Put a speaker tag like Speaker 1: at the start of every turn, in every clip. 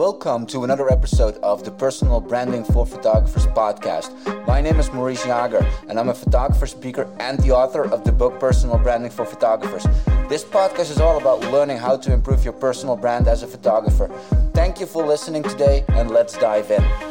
Speaker 1: Welcome to another episode of the Personal Branding for Photographers podcast. My name is Maurice Jager, and I'm a photographer, speaker, and the author of the book Personal Branding for Photographers. This podcast is all about learning how to improve your personal brand as a photographer. Thank you for listening today, and let's dive in.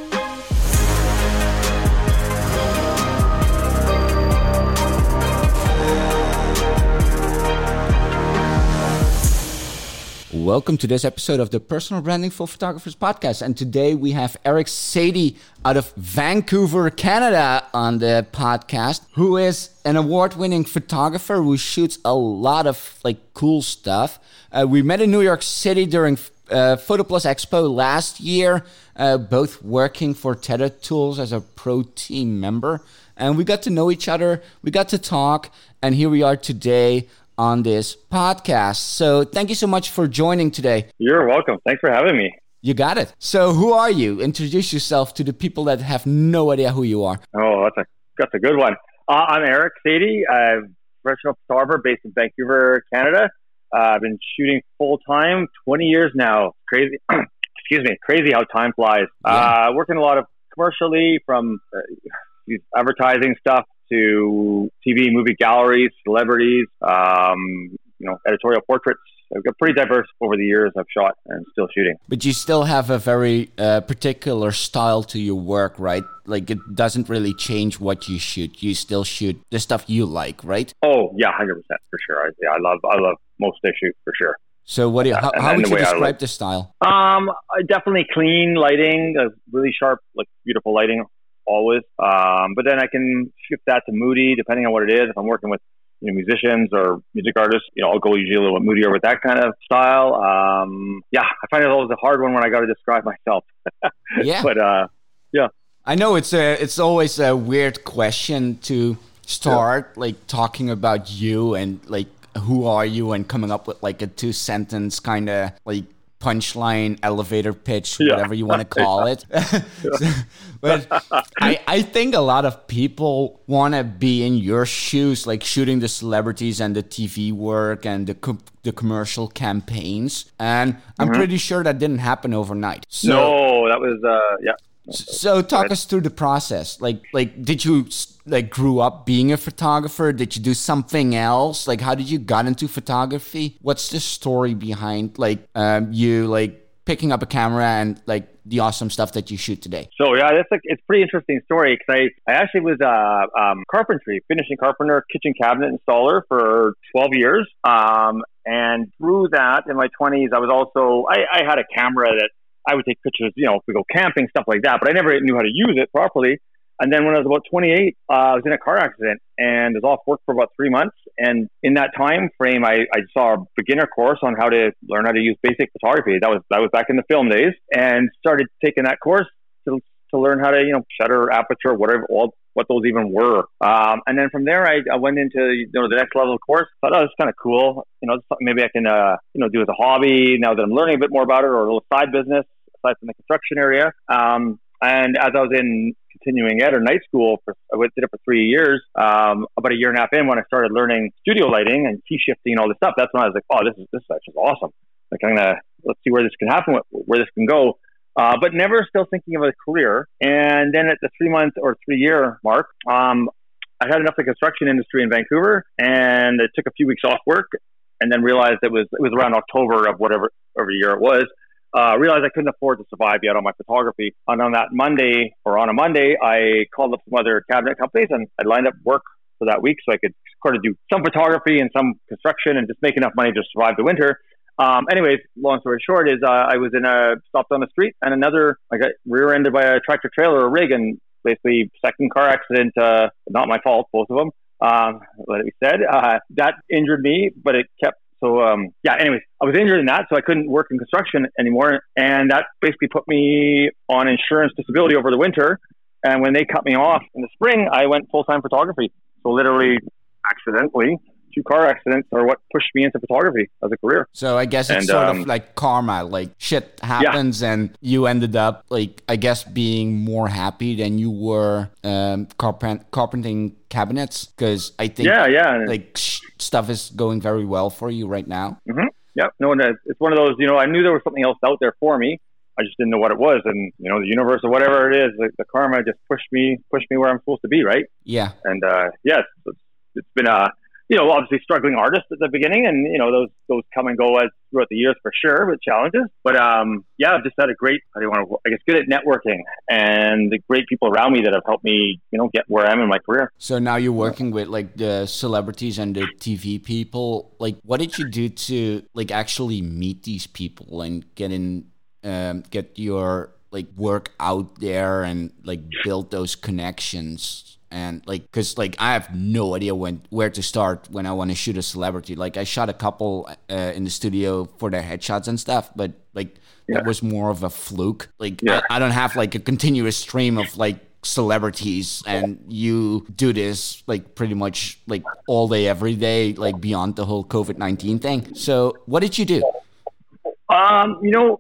Speaker 1: Welcome to this episode of the Personal Branding for Photographers podcast. And today we have Erich Saide out of Vancouver, Canada on the podcast, who is an award winning photographer who shoots a lot of like cool stuff. Uh, we met in New York City during uh, PhotoPlus Expo last year, uh, both working for Tether Tools as a pro team member. And we got to know each other, we got to talk, and here we are today on this podcast. So thank you so much for joining today.
Speaker 2: You're welcome. Thanks for having me.
Speaker 1: You got it. So who are you? Introduce yourself to the people that have no idea who you are.
Speaker 2: Oh, that's a that's a good one. Uh, I'm Erich Saide. I'm a professional photographer based in Vancouver, Canada. Uh, I've been shooting full time 20 years now. Crazy. excuse me. Crazy how time flies. Yeah. Uh, working a lot of commercially from uh, advertising stuff to TV, movie galleries, celebrities, um, you know, editorial portraits. I've got pretty diverse over the years. I've shot and still shooting.
Speaker 1: But you still have a very uh, particular style to your work, right? Like it doesn't really change what you shoot. You still shoot the stuff you like, right?
Speaker 2: Oh yeah, hundred percent for sure. I, yeah, I love I love most I shoot for sure.
Speaker 1: So what do you, how, how would you describe the style?
Speaker 2: Um, definitely clean lighting, really sharp, like beautiful lighting always. Um, but then I can shift that to moody depending on what it is. If I'm working with you know, musicians or music artists, you know, I'll go usually a little bit moodier with that kind of style. Um, yeah, I find it always a hard one when I got to describe myself.
Speaker 1: yeah.
Speaker 2: But uh, yeah.
Speaker 1: I know it's a, it's always a weird question to start yeah. like talking about you and like who are you and coming up with like a two sentence kind of like punchline, elevator pitch, yeah. whatever you want to call it. but I, I think a lot of people want to be in your shoes, like shooting the celebrities and the TV work and the co- the commercial campaigns. And I'm mm-hmm. pretty sure that didn't happen overnight.
Speaker 2: So, no, that was uh, yeah.
Speaker 1: So talk us through the process. Like like did you like grew up being a photographer? Did you do something else? Like how did you got into photography? What's the story behind like um, you like picking up a camera and like the awesome stuff that you shoot today?
Speaker 2: So yeah, that's like it's a pretty interesting story because I, I actually was uh, um, carpentry, finishing carpenter, kitchen cabinet installer for 12 years. Um, and through that, in my 20s, I was also I, I had a camera that I would take pictures, you know, if we go camping, stuff like that. But I never knew how to use it properly. And then when I was about 28, uh, I was in a car accident and was off work for about three months. And in that time frame, I, I saw a beginner course on how to learn how to use basic photography. That was that was back in the film days, and started taking that course to to learn how to you know shutter, aperture, whatever, all what those even were. Um, and then from there, I, I went into you know the next level of course. Thought oh, was kind of cool. You know, maybe I can uh, you know do as a hobby now that I'm learning a bit more about it, or a little side business aside from the construction area. Um, and as I was in continuing ed or night school, for, I did it for three years. Um, about a year and a half in, when I started learning studio lighting and key shifting and all this stuff, that's when I was like, "Oh, this is this is awesome! Like, I'm gonna let's see where this can happen, where this can go." Uh, but never still thinking of a career. And then at the three month or three year mark, um, I had enough of the construction industry in Vancouver, and I took a few weeks off work, and then realized it was it was around October of whatever every year it was uh, realized I couldn't afford to survive yet on my photography. And on that Monday, or on a Monday, I called up some other cabinet companies and I lined up work for that week so I could sort of do some photography and some construction and just make enough money to survive the winter. Um, anyways, long story short is uh, I was in a stopped on the street and another I got rear-ended by a tractor trailer or rig and basically second car accident. Uh, not my fault, both of them. Um, let it be said. Uh, that injured me, but it kept so um, yeah, anyways, I was injured in that, so I couldn't work in construction anymore, and that basically put me on insurance disability over the winter. And when they cut me off in the spring, I went full time photography. So literally, accidentally, car accidents are what pushed me into photography as a career.
Speaker 1: So I guess it's and, sort um, of like karma, like shit happens yeah. and you ended up like I guess being more happy than you were um, carpent- carpenting cabinets because I think
Speaker 2: yeah yeah
Speaker 1: like sh- stuff is going very well for you right now.
Speaker 2: Mm-hmm. Yep. No, it's one of those. You know, I knew there was something else out there for me. I just didn't know what it was, and you know, the universe or whatever it is, the, the karma just pushed me pushed me where I'm supposed to be, right?
Speaker 1: Yeah.
Speaker 2: And uh, yes, it's, it's been a you know, obviously struggling artist at the beginning, and you know those those come and go as throughout the years for sure with challenges. But um, yeah, I've just had a great, I want to, I guess, good at networking and the great people around me that have helped me, you know, get where I am in my career.
Speaker 1: So now you're working with like the celebrities and the TV people. Like, what did you do to like actually meet these people and get in, um, get your like work out there and like build those connections? And like because like i have no idea when where to start when i want to shoot a celebrity like i shot a couple uh, in the studio for their headshots and stuff but like yeah. that was more of a fluke like yeah. I, I don't have like a continuous stream of like celebrities and you do this like pretty much like all day every day like beyond the whole covid-19 thing so what did you do
Speaker 2: um you know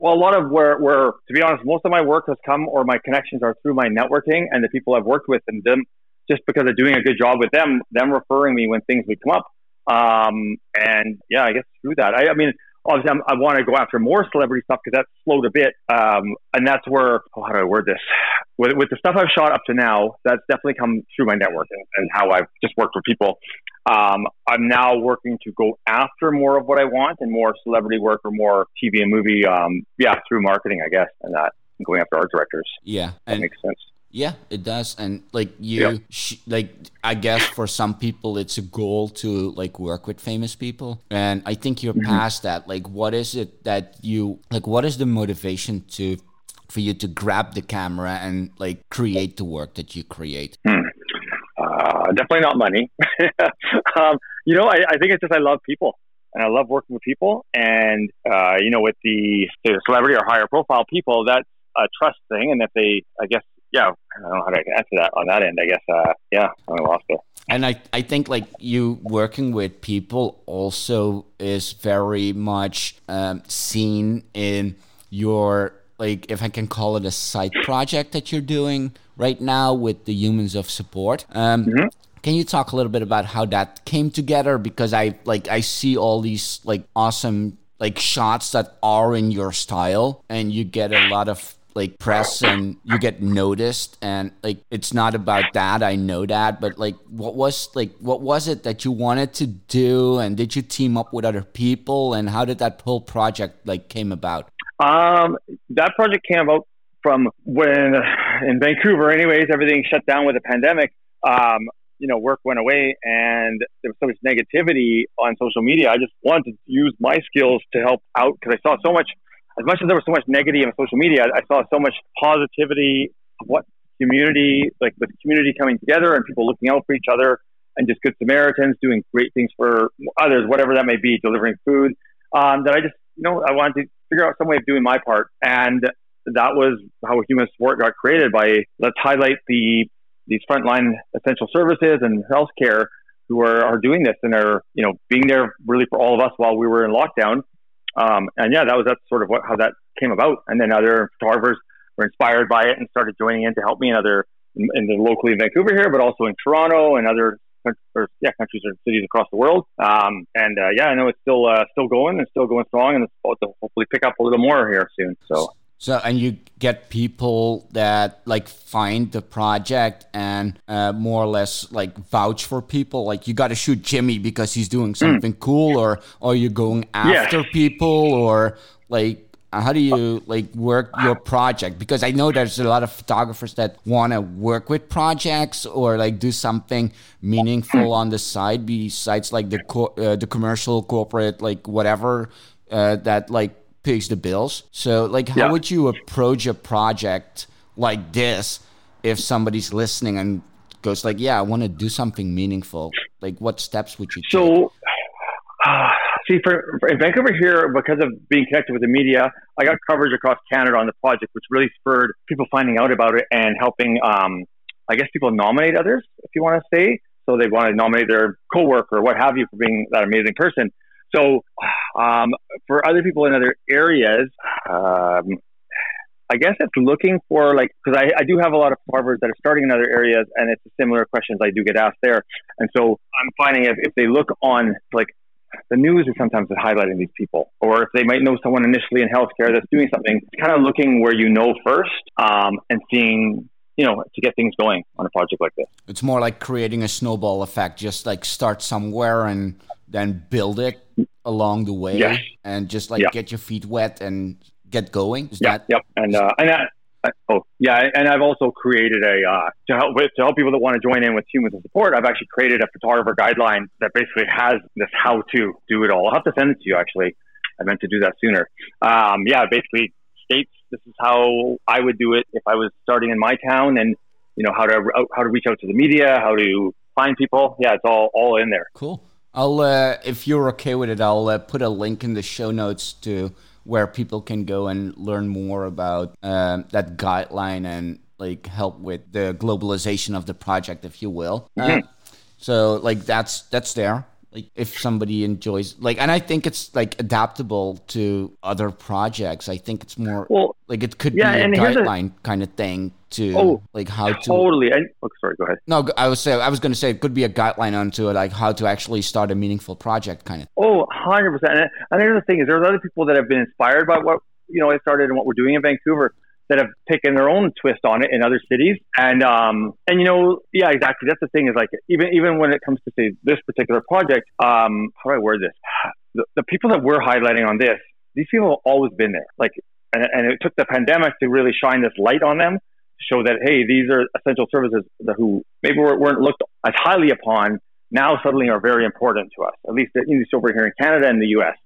Speaker 2: well, a lot of where, where, to be honest, most of my work has come or my connections are through my networking and the people I've worked with and them just because of doing a good job with them, them referring me when things would come up. Um, and yeah, I guess through that, I, I mean, obviously I'm, i want to go after more celebrity stuff because that's slowed a bit. Um, and that's where, oh, how do I word this? With, with, the stuff I've shot up to now, that's definitely come through my network and, and how I've just worked with people. Um, I'm now working to go after more of what I want and more celebrity work or more TV and movie, um, yeah, through marketing, I guess, and that and going after art directors.
Speaker 1: Yeah.
Speaker 2: That makes sense.
Speaker 1: Yeah, it does. And like you, yeah. sh- like I guess for some people, it's a goal to like work with famous people. And I think you're mm-hmm. past that. Like, what is it that you like? What is the motivation to for you to grab the camera and like create the work that you create?
Speaker 2: Hmm. Uh, definitely not money. um, you know, I, I think it's just I love people and I love working with people. And uh, you know, with the, the celebrity or higher profile people, that's a trust thing. And if they, I guess, yeah, I don't know how to answer that on that end. I guess, uh, yeah, I lost it.
Speaker 1: And I, I think like you working with people also is very much um, seen in your like if I can call it a side project that you're doing right now with the humans of support. Um, mm-hmm. Can you talk a little bit about how that came together? Because I like I see all these like awesome like shots that are in your style, and you get a lot of like press and you get noticed and like it's not about that i know that but like what was like what was it that you wanted to do and did you team up with other people and how did that whole project like came about
Speaker 2: um that project came about from when in vancouver anyways everything shut down with the pandemic um you know, work went away and there was so much negativity on social media. I just wanted to use my skills to help out because I saw so much as much as there was so much negativity on social media, I saw so much positivity of what community, like with community coming together and people looking out for each other and just good Samaritans doing great things for others, whatever that may be, delivering food. Um, that I just, you know, I wanted to figure out some way of doing my part. And that was how human support got created by let's highlight the these frontline essential services and healthcare who are, are doing this and are, you know, being there really for all of us while we were in lockdown um, and yeah, that was that's sort of what how that came about. And then other photographers were inspired by it and started joining in to help me in other in, in the locally in Vancouver here, but also in Toronto and other or, yeah countries or cities across the world. Um, and uh, yeah, I know it's still uh, still going and still going strong, and it's about to hopefully pick up a little more here soon. So
Speaker 1: so, and you get people that like find the project and uh, more or less like vouch for people. Like you got to shoot Jimmy because he's doing hmm. something mm. cool, or are you going after people, or like how do you like work your project? Because I know there's a lot of photographers that want to work with projects or like do something meaningful on the side besides like the co- uh, the commercial corporate like whatever uh, that like pays the bills. So, like, how yeah. would you approach a project like this if somebody's listening and goes like, "Yeah, I want to do something meaningful"? Like, what steps would you
Speaker 2: take? So, uh, see, for, for, in Vancouver here, because of being connected with the media, I got coverage across Canada on the project, which really spurred people finding out about it and helping. Um, I guess people nominate others, if you want to say. So they want to nominate their coworker or what have you for being that amazing person. So, um, for other people in other areas, um, I guess it's looking for like because I, I do have a lot of photographers that are starting in other areas, and it's similar questions I do get asked there. And so I'm finding if, if they look on like the news is sometimes highlighting these people, or if they might know someone initially in healthcare that's doing something, kind of looking where you know first um, and seeing you know, to get things going on a project like this.
Speaker 1: It's more like creating a snowball effect, just like start somewhere and then build it along the way and just like yeah. get your feet wet and get going.
Speaker 2: Is yeah, that- yep. And, uh, and that, oh yeah, and I've also created a uh, to help with to help people that want to join in with humans and support. I've actually created a photographer guideline that basically has this how to do it all. I'll have to send it to you actually. I meant to do that sooner. Um, yeah, basically states this is how I would do it if I was starting in my town, and you know how to how to reach out to the media, how to find people. Yeah, it's all all in there.
Speaker 1: Cool. I'll uh, if you're okay with it, I'll uh, put a link in the show notes to where people can go and learn more about um, that guideline and like help with the globalization of the project, if you will. Mm-hmm. Uh, so like that's that's there. Like if somebody enjoys like, and I think it's like adaptable to other projects. I think it's more well, like it could yeah, be a guideline a, kind of thing to oh, like how
Speaker 2: to totally. And, oh, sorry, go ahead.
Speaker 1: No, I was say I was going to say it could be a guideline onto it, like how to actually start a meaningful project, kind of.
Speaker 2: Oh, 100 percent. And the thing is, there's other people that have been inspired by what you know I started and what we're doing in Vancouver that have taken their own twist on it in other cities. And um, and you know, yeah, exactly. That's the thing is like even even when it comes to say this particular project, um, how do I word this? The, the people that we're highlighting on this, these people have always been there. Like, and, and it took the pandemic to really shine this light on them, show that hey, these are essential services that who maybe weren't looked as highly upon now suddenly are very important to us. At least at least over here in Canada and the U.S.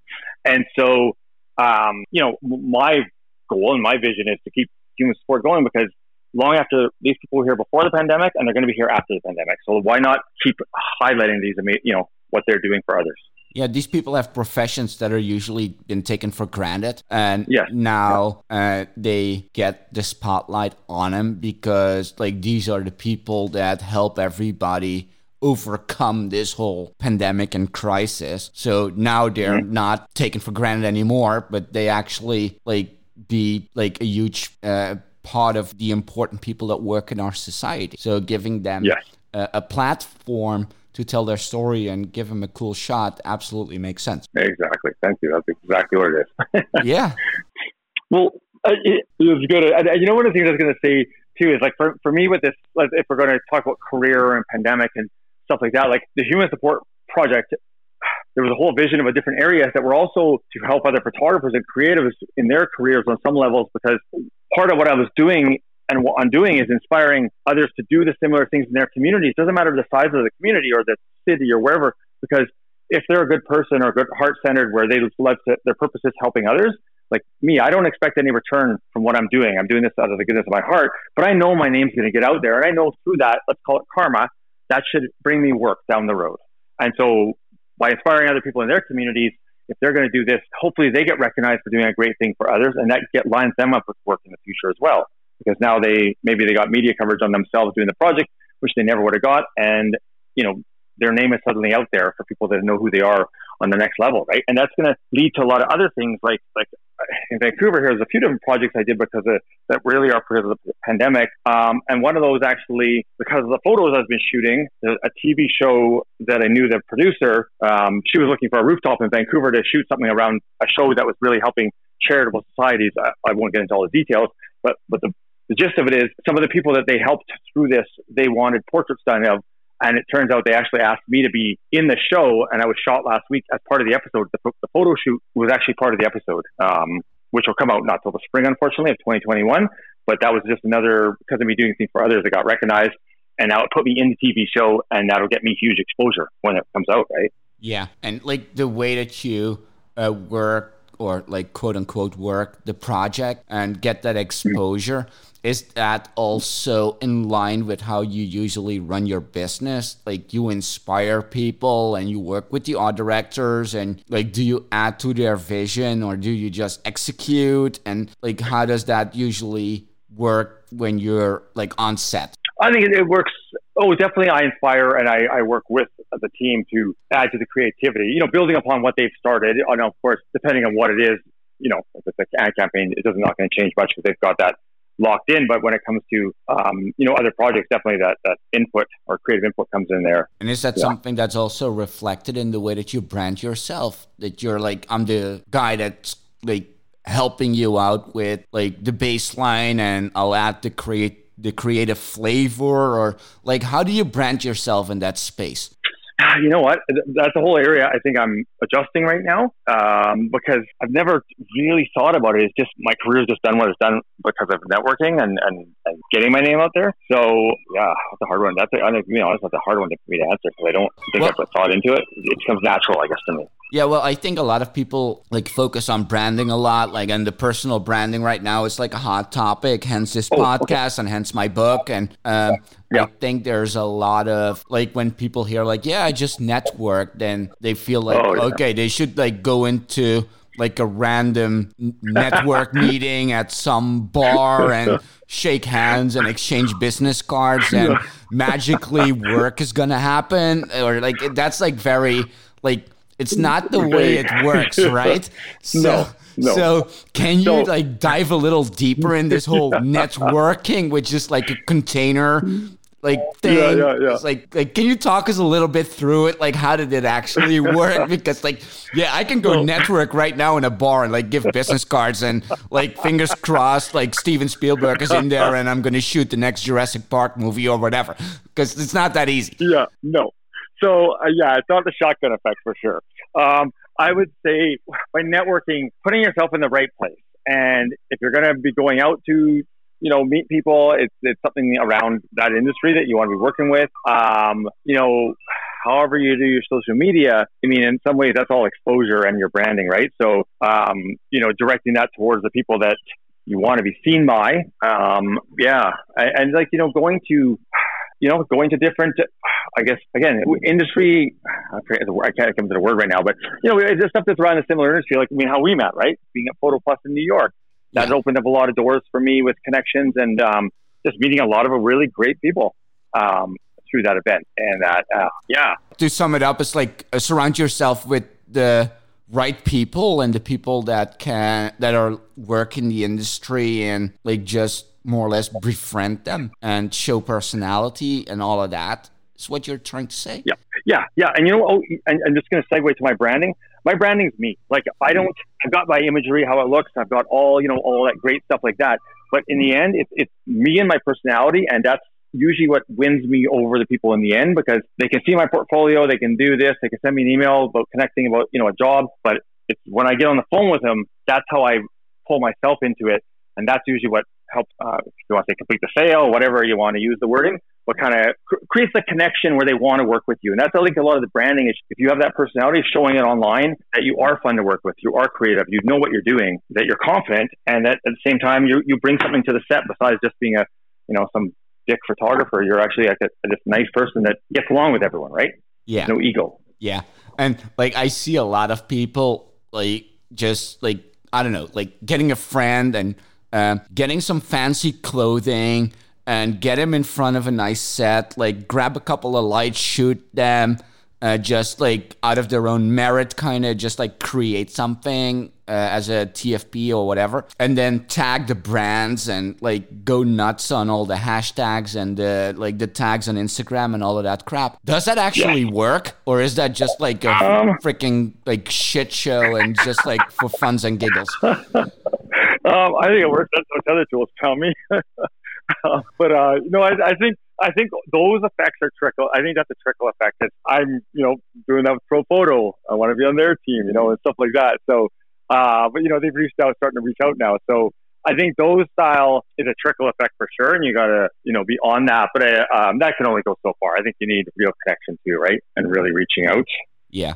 Speaker 2: And so, um, you know, my goal and my vision is to keep human support going because long after these people were here before the pandemic and they're going to be here after the pandemic. So why not keep highlighting these, you know, what they're doing for others?
Speaker 1: Yeah, these people have professions that are usually been taken for granted, and yes. now uh, they get the spotlight on them because, like, these are the people that help everybody overcome this whole pandemic and crisis. So now they're mm-hmm. not taken for granted anymore, but they actually like be like a huge uh, part of the important people that work in our society. So giving them a, a, platform to tell their story and give them a cool shot absolutely makes sense.
Speaker 2: Exactly. Thank you. That's exactly what it
Speaker 1: is. yeah.
Speaker 2: Well, uh, it, it was good. And, you know, one of the things I was going to say too is like for, for me with this, if we're going to talk about career and pandemic and stuff like that, like the human support project there was a whole vision of a different areas that were also to help other photographers and creatives in their careers on some levels because part of what I was doing and what I'm doing is inspiring others to do the similar things in their communities. It doesn't matter the size of the community or the city or wherever, because if they're a good person or good heart centered where they love to, their purpose is helping others, like me, I don't expect any return from what I'm doing. I'm doing this out of the goodness of my heart, but I know my name's going to get out there. And I know through that, let's call it karma, that should bring me work down the road. And so by inspiring other people in their communities, if they're going to do this, hopefully they get recognized for doing a great thing for others, and that get lines them up with work in the future as well. Because now they maybe they got media coverage on themselves doing the project, which they never would have got, and you know their name is suddenly out there for people that know who they are on the next level, right? And that's going to lead to a lot of other things like like in Vancouver, here, there's a few different projects I did because of that really are because of the pandemic. Um, and one of those actually, because of the photos I've been shooting, a TV show that I knew the producer, um, she was looking for a rooftop in Vancouver to shoot something around a show that was really helping charitable societies. I, I won't get into all the details, but but the, the gist of it is some of the people that they helped through this, they wanted portraits done of and it turns out they actually asked me to be in the show, and I was shot last week as part of the episode. The, the photo shoot was actually part of the episode, um, which will come out not till the spring, unfortunately, of 2021. But that was just another because of me doing things for others that got recognized, and now it put me in the TV show, and that'll get me huge exposure when it comes out, right?
Speaker 1: Yeah, and like the way that you uh, work or like quote unquote work the project and get that exposure. Is that also in line with how you usually run your business like you inspire people and you work with the art directors and like do you add to their vision or do you just execute and like how does that usually work when you're like on set
Speaker 2: i think it, works oh definitely i inspire and I, I work with the team to add to the creativity you know building upon what they've started and of course depending on what it is you know if it's a ad campaign it doesn't not going to change much because they've got that locked in. But when it comes to um, you know other projects, definitely that that input or creative input comes in there.
Speaker 1: And is that yeah. something that's also reflected in the way that you brand yourself? That you're like, I'm the guy that's like helping you out with like the baseline, and I'll add the create the creative flavor, or like how do you brand yourself in that space?
Speaker 2: you know what? That's a whole area I think I'm adjusting right now um, because I've never really thought about it. It's just my career's just done what it's done because of networking and, and, and getting my name out there. So yeah, that's a hard one. That's a, I to be honest, that's a hard one for me to answer because I don't think well, I put thought into it. It comes natural, I guess, to me.
Speaker 1: Yeah, well, I think a lot of people like focus on branding a lot, like and the personal branding right now is like a hot topic. Hence this oh, podcast okay. and hence my book. And um, yeah. I think there's a lot of like when people hear like, yeah, I just networked, then they feel like oh, yeah. okay, they should like go into like a random network meeting at some bar and shake hands and exchange business cards and magically work is gonna happen or like that's like very like it's not the way it works, right?
Speaker 2: So, no. No.
Speaker 1: So can you like dive a little deeper in this whole networking, which is like a container like thing? Yeah, yeah, yeah. It's like, like, can you talk us a little bit through it? Like, how did it actually work? because, like, yeah, I can go network right now in a bar and like give business cards and like fingers crossed, like Steven Spielberg is in there and I'm gonna shoot the next Jurassic Park movie or whatever. Because it's not that easy.
Speaker 2: Yeah, no, so uh, yeah, it's not the shotgun effect for sure. Um, I would say by networking, putting yourself in the right place, and if you're going to be going out to you know meet people, it's it's something around that industry that you want to be working with. Um, you know, however you do your social media, I mean, in some ways that's all exposure and your branding, right? So um, you know, directing that towards the people that you want to be seen by. Um, yeah, and, and like you know, going to you know, going to different, I guess, again, industry, I, forget the word, I can't come to the word right now, but, you know, it's stuff that's around a similar industry, like, I mean, how we met, right? Being at Photo Plus in New York. That yeah. opened up a lot of doors for me with connections and um, just meeting a lot of really great people um, through that event. And that, uh, yeah.
Speaker 1: To sum it up, it's like uh, surround yourself with the right people and the people that can, that are work in the industry and like just more or less befriend them and show personality and all of that. Is what you're trying to say?
Speaker 2: Yeah, yeah, yeah. And you know, oh, and I'm just going to segue to my branding. My branding is me. Like I don't. I've got my imagery, how it looks. I've got all you know, all that great stuff like that. But in the end, it's it's me and my personality, and that's usually what wins me over the people in the end because they can see my portfolio, they can do this, they can send me an email about connecting about you know a job. But it's when I get on the phone with them, that's how I pull myself into it, and that's usually what help, uh, if you want to say complete the sale, whatever you want to use the wording, but kind of cr- creates the connection where they want to work with you. And that's, I think, a lot of the branding is if you have that personality showing it online, that you are fun to work with, you are creative, you know what you're doing, that you're confident, and that at the same time, you, you bring something to the set besides just being a, you know, some dick photographer. You're actually like a, a this nice person that gets along with everyone, right?
Speaker 1: Yeah.
Speaker 2: No ego.
Speaker 1: Yeah. And like, I see a lot of people like just like, I don't know, like getting a friend and uh, getting some fancy clothing and get him in front of a nice set, like grab a couple of lights, shoot them, uh, just like out of their own merit, kind of just like create something uh, as a TFP or whatever, and then tag the brands and like go nuts on all the hashtags and the like the tags on Instagram and all of that crap. Does that actually yeah. work, or is that just like a um, freaking like shit show and just like for funs and giggles?
Speaker 2: Um, I think it works. That's what Tether Tools tell me. uh, but uh, know, I, I, think I think those effects are trickle. I think that's a trickle effect. Cause I'm you know doing that with Profoto. I want to be on their team, you know, and stuff like that. So, uh, but you know, they've reached out, starting to reach out now. So I think those style is a trickle effect for sure, and you got to you know be on that. But uh, um, that can only go so far. I think you need real connection too, right? And really reaching out.
Speaker 1: Yeah,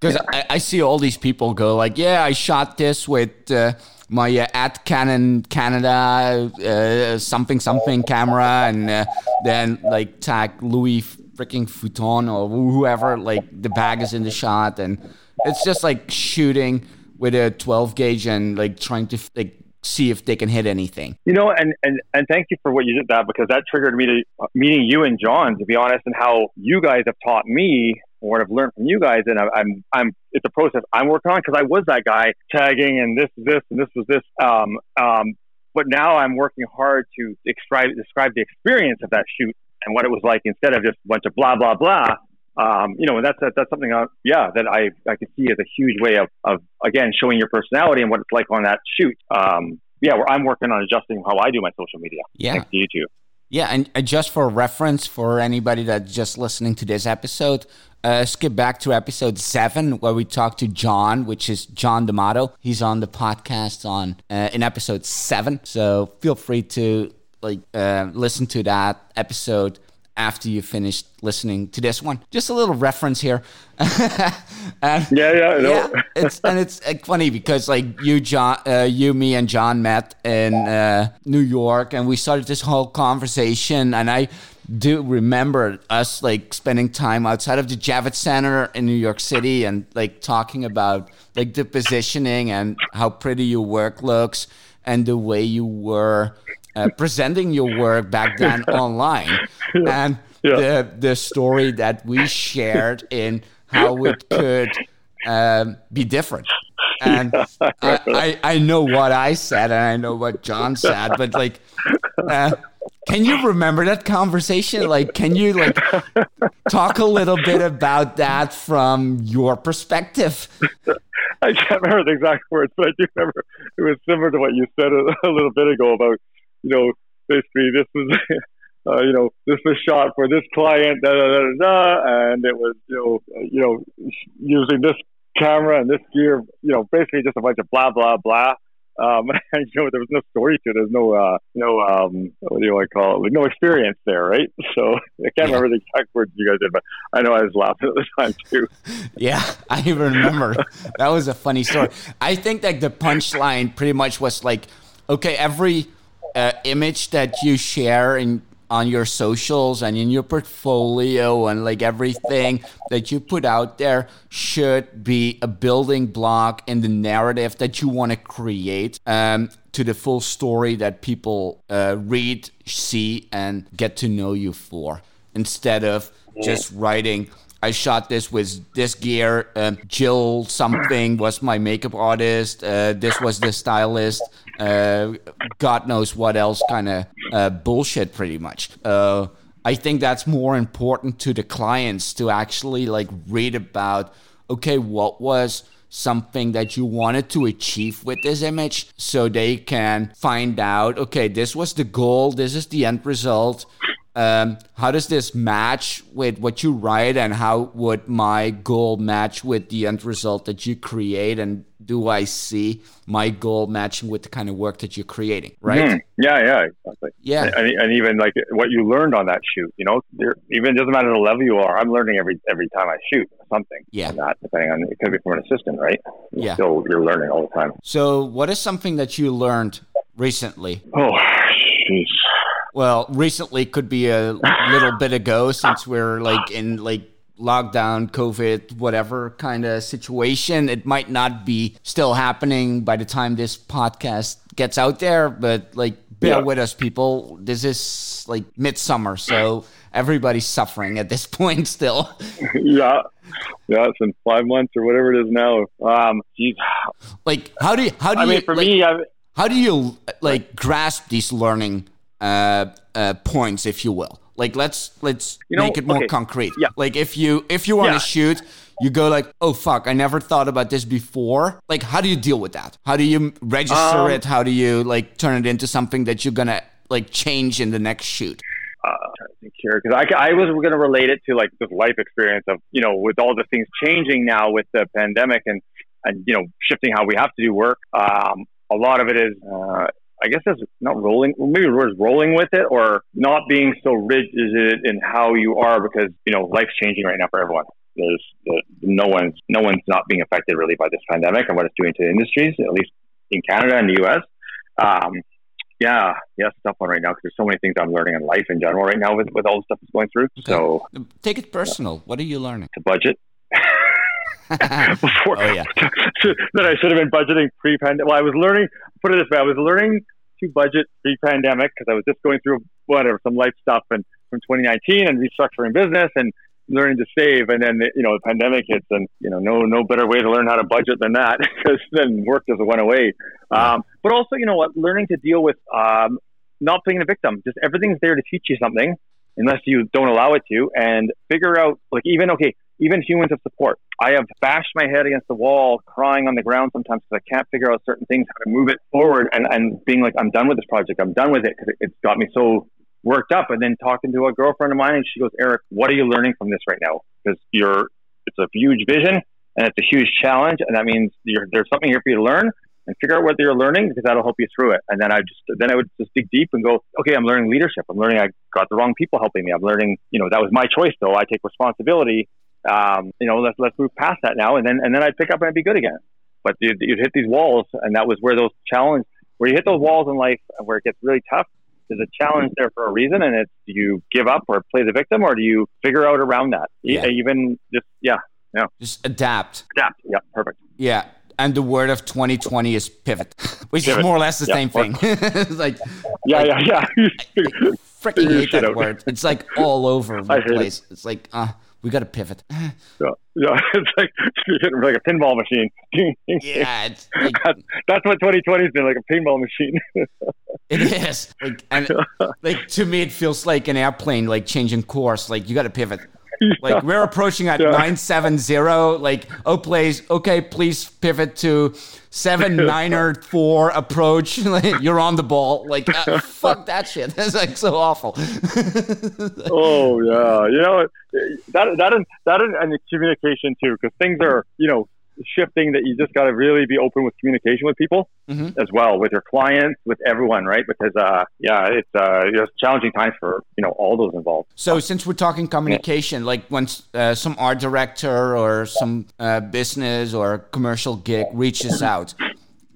Speaker 1: because I, I, see all these people go like, "Yeah, I shot this with." Uh, my uh, at Canon Canada uh, something something camera, and uh, then like tag Louis freaking Vuitton or whoever. Like the bag is in the shot, and it's just like shooting with a 12 gauge and like trying to like see if they can hit anything.
Speaker 2: You know, and and and thank you for what you did that because that triggered me to uh, meeting you and John to be honest, and how you guys have taught me what I've learned from you guys, and I'm, I'm, it's a process I'm working on because I was that guy tagging and this, this, and this was this. Um, um, but now I'm working hard to describe describe the experience of that shoot and what it was like instead of just a bunch of blah blah blah. Um, you know, and that's that's something, uh, yeah, that I I can see as a huge way of of again showing your personality and what it's like on that shoot. Um, yeah, where I'm working on adjusting how I do my social media.
Speaker 1: Yeah,
Speaker 2: thanks to you too.
Speaker 1: Yeah, and just for reference for anybody that's just listening to this episode, uh, skip back to episode seven where we talked to John, which is John D'Amato. He's on the podcast on uh, in episode seven, so feel free to like uh, listen to that episode after you finished listening to this one. Just a little reference here.
Speaker 2: and, yeah, yeah,
Speaker 1: yeah. It's and it's uh, funny because like you, John, uh, you, me, and John met in uh, New York, and we started this whole conversation, and I do remember us like spending time outside of the Javits Center in New York City and like talking about like the positioning and how pretty your work looks and the way you were uh, presenting your work back then online and yeah. the the story that we shared in how it could um, be different. And yeah. I, I, I know what I said and I know what John said, but like, uh, can you remember that conversation? Like, can you like talk a little bit about that from your perspective?
Speaker 2: I can't remember the exact words, but I do remember it was similar to what you said a, a little bit ago about you know, basically this was, uh, you know, this was shot for this client, da, da, da, da, and it was, you know, you know, using this camera and this gear, you know, basically just a bunch of blah, blah, blah. Um, and, you know, there was no story to it. There's no, uh, no, um, what do to call it? Like, no experience there, right? So I can't remember the exact words you guys did, but I know I was laughing at the time too.
Speaker 1: yeah, I even remember. that was a funny story. I think like the punchline pretty much was like, okay, every uh, image that you share in on your socials and in your portfolio and like everything that you put out there should be a building block in the narrative that you want to create um, to the full story that people uh, read, see, and get to know you for instead of just writing I shot this with this gear. Uh, Jill something was my makeup artist. Uh, this was the stylist. Uh, God knows what else kind of uh, bullshit, pretty much. Uh, I think that's more important to the clients to actually like read about. Okay, what was something that you wanted to achieve with this image so they can find out okay this was the goal this is the end result um, how does this match with what you write, and how would my goal match with the end result that you create? And do I see my goal matching with the kind of work that you're creating? Right? Mm,
Speaker 2: yeah, yeah, exactly.
Speaker 1: Yeah,
Speaker 2: and, and, even like what you learned on that shoot. You know, even doesn't matter the level you are. I'm learning every every time I shoot something.
Speaker 1: Yeah,
Speaker 2: that depending on it could be from an assistant, right?
Speaker 1: You're yeah,
Speaker 2: so you're learning all the time.
Speaker 1: So, what is something that you learned recently?
Speaker 2: Oh, jeez
Speaker 1: well, recently could be a little bit ago since we're like in like lockdown, COVID, whatever kind of situation. It might not be still happening by the time this podcast gets out there, but like bear yeah. with us, people. This is like midsummer, so everybody's suffering at this point still.
Speaker 2: yeah. Yeah, it's been five months or whatever it is now. Um, geez.
Speaker 1: like how do you, how do you I
Speaker 2: you,
Speaker 1: mean,
Speaker 2: for
Speaker 1: like,
Speaker 2: me, I've,
Speaker 1: how do you like grasp these learning uh, uh, points, if you will. Like let's let's you know, make it more okay. concrete.
Speaker 2: Yeah.
Speaker 1: Like if you if you want to yeah. shoot, you go like, oh fuck, I never thought about this before. Like, how do you deal with that? How do you register um, it? How do you like turn it into something that you're gonna like change in the next shoot?
Speaker 2: Uh, trying to think here because I, I was going to relate it to like this life experience of you know with all the things changing now with the pandemic and and you know shifting how we have to do work. Um, a lot of it is uh, I guess that's not rolling. Maybe we're just rolling with it, or not being so rigid in how you are, because you know life's changing right now for everyone. There's no one's no one's not being affected really by this pandemic and what it's doing to the industries, at least in Canada and the U.S. Um, yeah, yeah, it's a tough one right now because there's so many things I'm learning in life in general right now with, with all the stuff that's going through. Okay. So
Speaker 1: take it personal. What are you learning?
Speaker 2: To budget.
Speaker 1: Before, oh yeah.
Speaker 2: that I should have been budgeting pre-pandemic. Well, I was learning. Put it this way: I was learning to budget pre-pandemic because I was just going through whatever some life stuff and from 2019 and restructuring business and learning to save, and then you know the pandemic hits, and you know no no better way to learn how to budget than that because then work just went away. Um, but also, you know what, learning to deal with um, not being a victim. Just everything's there to teach you something, unless you don't allow it to, and figure out like even okay, even humans of support. I have bashed my head against the wall, crying on the ground sometimes because I can't figure out certain things, how to move it forward, and, and being like, I'm done with this project. I'm done with it because it, it's got me so worked up. And then talking to a girlfriend of mine, and she goes, Eric, what are you learning from this right now? Because you're, it's a huge vision and it's a huge challenge, and that means there's something here for you to learn and figure out what you're learning because that'll help you through it. And then I just then I would just dig deep and go, okay, I'm learning leadership. I'm learning I got the wrong people helping me. I'm learning, you know, that was my choice though. I take responsibility um, you know, let's let's move past that now, and then and then I'd pick up and I'd be good again. But you'd, you'd hit these walls, and that was where those challenge, where you hit those walls in life, where it gets really tough. There's a challenge there for a reason, and it's do you give up or play the victim, or do you figure out around that? Yeah. Even just yeah, yeah,
Speaker 1: just adapt.
Speaker 2: Adapt. Yeah, perfect.
Speaker 1: Yeah, and the word of 2020 is pivot, which pivot. is more or less the yeah, same thing. it's like
Speaker 2: yeah, like, yeah, yeah.
Speaker 1: freaking hate that out. word. It's like all over the place. It. It's like uh, we got to pivot.
Speaker 2: yeah, yeah, it's like like a pinball machine.
Speaker 1: yeah, it's like,
Speaker 2: that's what 2020 has been like a pinball machine.
Speaker 1: it is, like, and like to me, it feels like an airplane, like changing course. Like you got to pivot. Like we're approaching at yeah. 970. Like, oh, please, okay, please pivot to seven niner four approach. You're on the ball. Like, uh, fuck that shit. That's like so awful.
Speaker 2: oh yeah, you know that that is that is and the communication too, because things are you know shifting that you just got to really be open with communication with people mm-hmm. as well, with your clients, with everyone, right? Because uh, yeah, it's uh, it's challenging times for you know all those involved.
Speaker 1: So since we're talking communication, yeah. like when uh, some art director or some uh, business or commercial gig reaches out.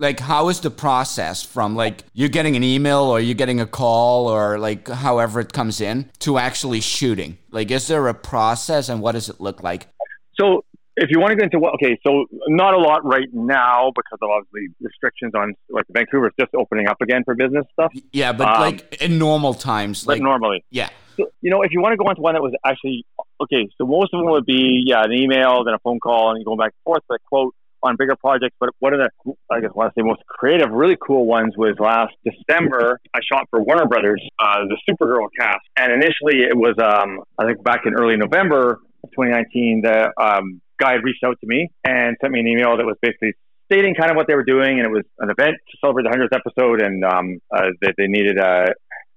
Speaker 1: Like, how is the process from like you're getting an email or you're getting a call or like however it comes in to actually shooting? Like, is there a process and what does it look like?
Speaker 2: So if you want to get into what, okay, so not a lot right now because of obviously restrictions on like Vancouver's just opening up again for business stuff.
Speaker 1: Yeah, but um, like in normal times,
Speaker 2: like normally,
Speaker 1: yeah.
Speaker 2: So, you know, if you want to go into one that was actually okay, so most of them would be yeah, an email, then a phone call, and going back and forth. But quote on bigger projects. But one of the I guess I want to say most creative, really cool ones was last December. I shot for Warner Brothers, uh, the Supergirl cast, and initially it was um, I think back in early November. of 2019, the um, guy had reached out to me and sent me an email that was basically stating kind of what they were doing, and it was an event to celebrate the hundredth episode, and um, uh, that they needed a,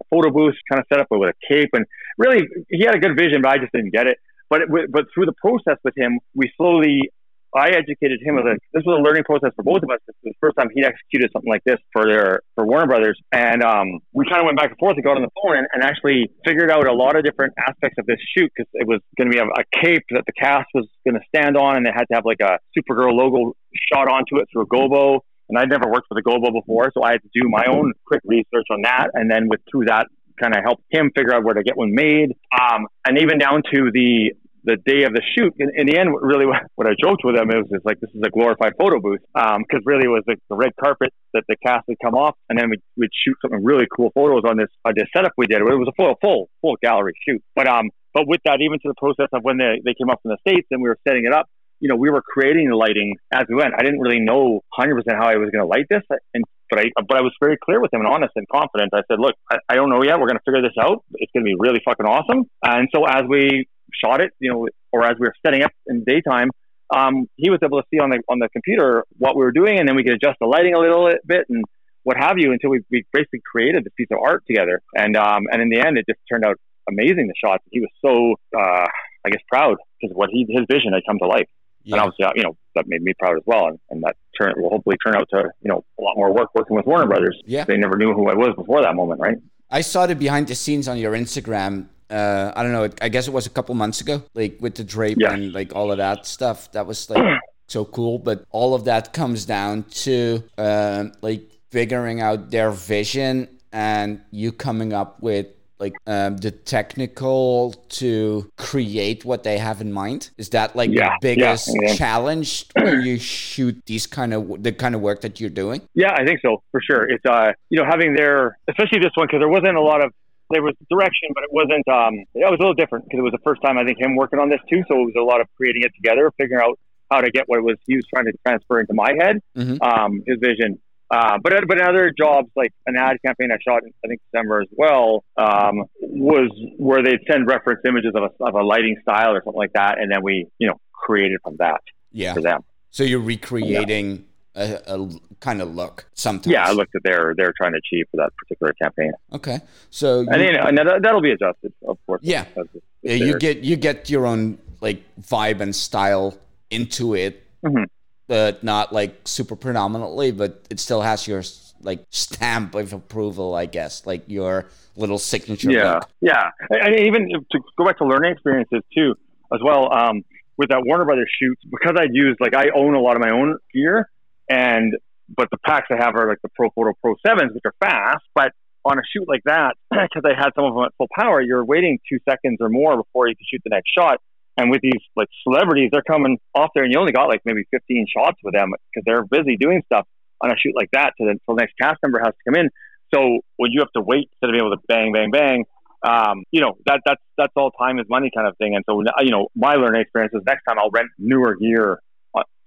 Speaker 2: photo booth kind of set up with a cape, and really he had a good vision, but I just didn't get it. But it, but through the process with him, we slowly I educated him. As a, this was a learning process for both of us. This was the first time he'd executed something like this for their for Warner Brothers, and um, we kind of went back and forth and got on the phone and, and, actually figured out a lot of different aspects of this shoot because it was going to be a, a, cape that the cast was going to stand on, and they had to have like a Supergirl logo shot onto it through a gobo. And I'd never worked with a gobo before, so I had to do my own quick research on that, and then with through that kind of helped him figure out where to get one made. Um, and even down to the the day of the shoot, in, in the end, really what I joked with them is, is like this is a glorified photo booth um, really it was the, the, red carpet that the cast would come off, and then we'd, we'd shoot some really cool photos on this on this setup we did. It was a full full full gallery shoot, but um, but with that, even to the process of when they they came up from the states and we were setting it up, you know, we were creating the lighting as we went. I didn't really know 100% how I was going to light this, and but I but I was very clear with him and honest and confident. I said, look, I, I don't know yet. We're going to figure this out. It's going to be really fucking awesome. And so as we shot it, you know, or as we were setting up in the daytime, um, he was able to see on the on the computer what we were doing, and then we could adjust the lighting a little bit and what have you until we, we basically created this piece of art together. And um, and in the end, it just turned out amazing. The shots. He was so uh, I guess proud because what he his vision had come to life. Yeah. And obviously, uh, you know, that made me proud as well. And, and that turn will hopefully turn out to, you know, a lot more work working with Warner Brothers.
Speaker 1: Yeah.
Speaker 2: They never knew who I was before that moment, right?
Speaker 1: I saw the behind the scenes on your Instagram uh, I don't know. I guess it was a couple months ago, like with the drape yeah. and like all of that stuff. That was like so cool. But all of that comes down to uh, like figuring out their vision and you coming up with like um, the technical to create what they have in mind is that like yeah, the biggest yeah, challenge when you shoot these kind of the kind of work that you're doing
Speaker 2: yeah i think so for sure it's uh you know having their especially this one because there wasn't a lot of there was direction, but it wasn't. Um, it was a little different because it was the first time I think him working on this too. So it was a lot of creating it together, figuring out how to get what it was he was trying to transfer into my head,
Speaker 1: Mhm.
Speaker 2: um, his vision. Uh, but but in other jobs like an ad campaign I shot in I think December as well um, was where they'd send reference images of a, of a lighting style or something like that, and then we you know created from that
Speaker 1: Yeah.
Speaker 2: for them.
Speaker 1: So you're recreating a, a kind of look sometimes.
Speaker 2: Yeah, I looked at their they're trying to achieve for that particular campaign,
Speaker 1: Okay. So you,
Speaker 2: and then and that, that'll be adjusted, of course.
Speaker 1: Yeah.
Speaker 2: As it's-
Speaker 1: yeah, you get you get your own like vibe and style into it,
Speaker 2: Mhm.
Speaker 1: but not like super predominantly, but it still has your like stamp of approval, I guess, like your little signature.
Speaker 2: yeah,
Speaker 1: look.
Speaker 2: yeah, and even to go back to learning experiences too, as well. Um, with that Warner Brothers shoot, because I'd use like I own a lot of my own gear, and but the packs I have are like the Profoto Pro Sevens, which are fast. But on a shoot like that, because I had some of them at full power, you're waiting two seconds or more before you can shoot the next shot. And with these like celebrities, they're coming off there, and you only got like maybe 15 shots with them because they're busy doing stuff on a shoot like that. So then, so the next cast member has to come in. So when you have to wait instead of being able to bang, bang, bang, um, you know that that's that's all time is money kind of thing. And so you know my learning experience is next time I'll rent newer gear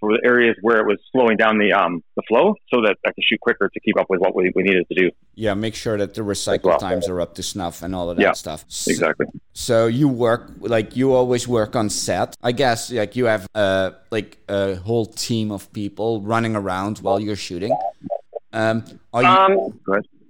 Speaker 2: the areas where it was slowing down the um the flow, so that I can shoot quicker to keep up with what we, we needed to do.
Speaker 1: Yeah, make sure that the recycle
Speaker 2: well.
Speaker 1: times are up to snuff and all of that
Speaker 2: Yeah,
Speaker 1: stuff. S-
Speaker 2: Exactly.
Speaker 1: So you work like you always work on set. I guess like you have uh like a whole team of people running around while you're shooting. Um, are you,
Speaker 2: Um.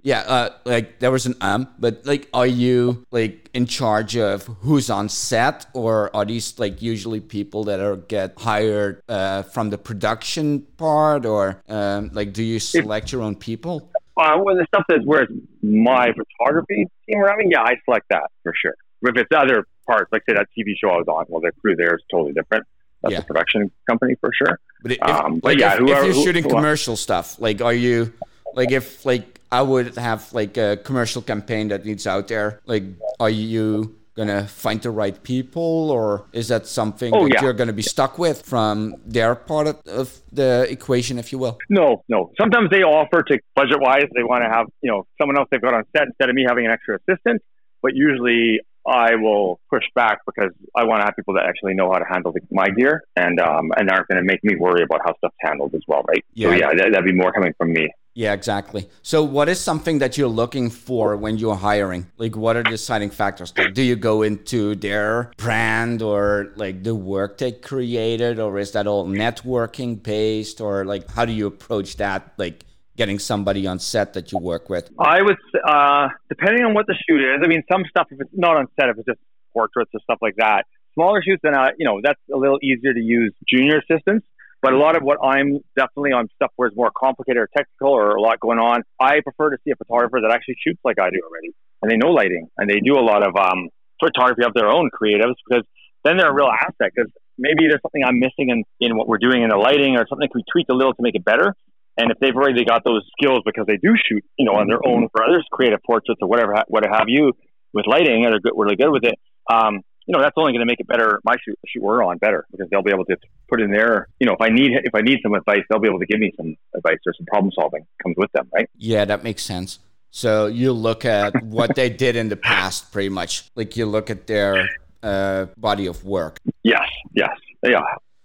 Speaker 1: Yeah, uh, like there was an um, but like, are you like in charge of who's on set, or are these like usually people that are get hired uh, from the production part, or um, like do you select your own people?
Speaker 2: Uh, when the stuff that's where my photography team around me, yeah, I select that for sure. If it's other parts, like say that TV show I was on, well, the crew there is totally different. That's
Speaker 1: Yeah.
Speaker 2: a production company for sure.
Speaker 1: But if,
Speaker 2: Um, but
Speaker 1: like
Speaker 2: yeah,
Speaker 1: if,
Speaker 2: whoever-
Speaker 1: if you're
Speaker 2: who-
Speaker 1: shooting
Speaker 2: who-
Speaker 1: commercial stuff, like are you like if like I would have like a commercial campaign that needs out there, like are you gonna find the right people or is that something
Speaker 2: Oh,
Speaker 1: that
Speaker 2: yeah.
Speaker 1: you're gonna be stuck with from their part of, the equation, if you will?
Speaker 2: No, no. Sometimes they offer to budget wise, they want to have, you know, someone else they've got on set instead of me having an extra assistant. But usually I will push back because I want to have people that actually know how to handle the, my gear and um, and aren't going to make me worry about how stuff's handled as well, right? So
Speaker 1: Yeah.
Speaker 2: yeah, that'd be more coming from me.
Speaker 1: Yeah, exactly. So, what is something that you're looking for when you're hiring? Like, what are the deciding factors? Do you go into their brand or like the work they created, or is that all networking based, or like how do you approach that? Like, getting somebody on set that you work with.
Speaker 2: I would, uh, depending on what the shoot is. I mean, some stuff if it's not on set, if it's just portraits or stuff like that. Smaller shoots, then uh, you know that's a little easier to use junior assistants. But a lot of what I'm definitely on stuff where it's more complicated or technical or a lot going on, I prefer to see a photographer that actually shoots like I do already, and they know lighting and they do a lot of um, photography of their own creatives because then they're a real asset. Because maybe there's something I'm missing in, in what we're doing in the lighting or something we tweak a little to make it better. And if they've already got those skills because they do shoot, you know, on their own for others, creative portraits or whatever, what have you, with lighting, and they're good, really good with it. Um, you know, that's only going to make it better. My shoot, shoot we're on, better because they'll be able to put in there. You know, if I need if I need some advice, they'll be able to give me some advice or some problem solving comes with them, right?
Speaker 1: Yeah, that makes sense. So you look at what they did in the past, pretty much. Like you look at their uh, body of work.
Speaker 2: Yes, yes, yeah,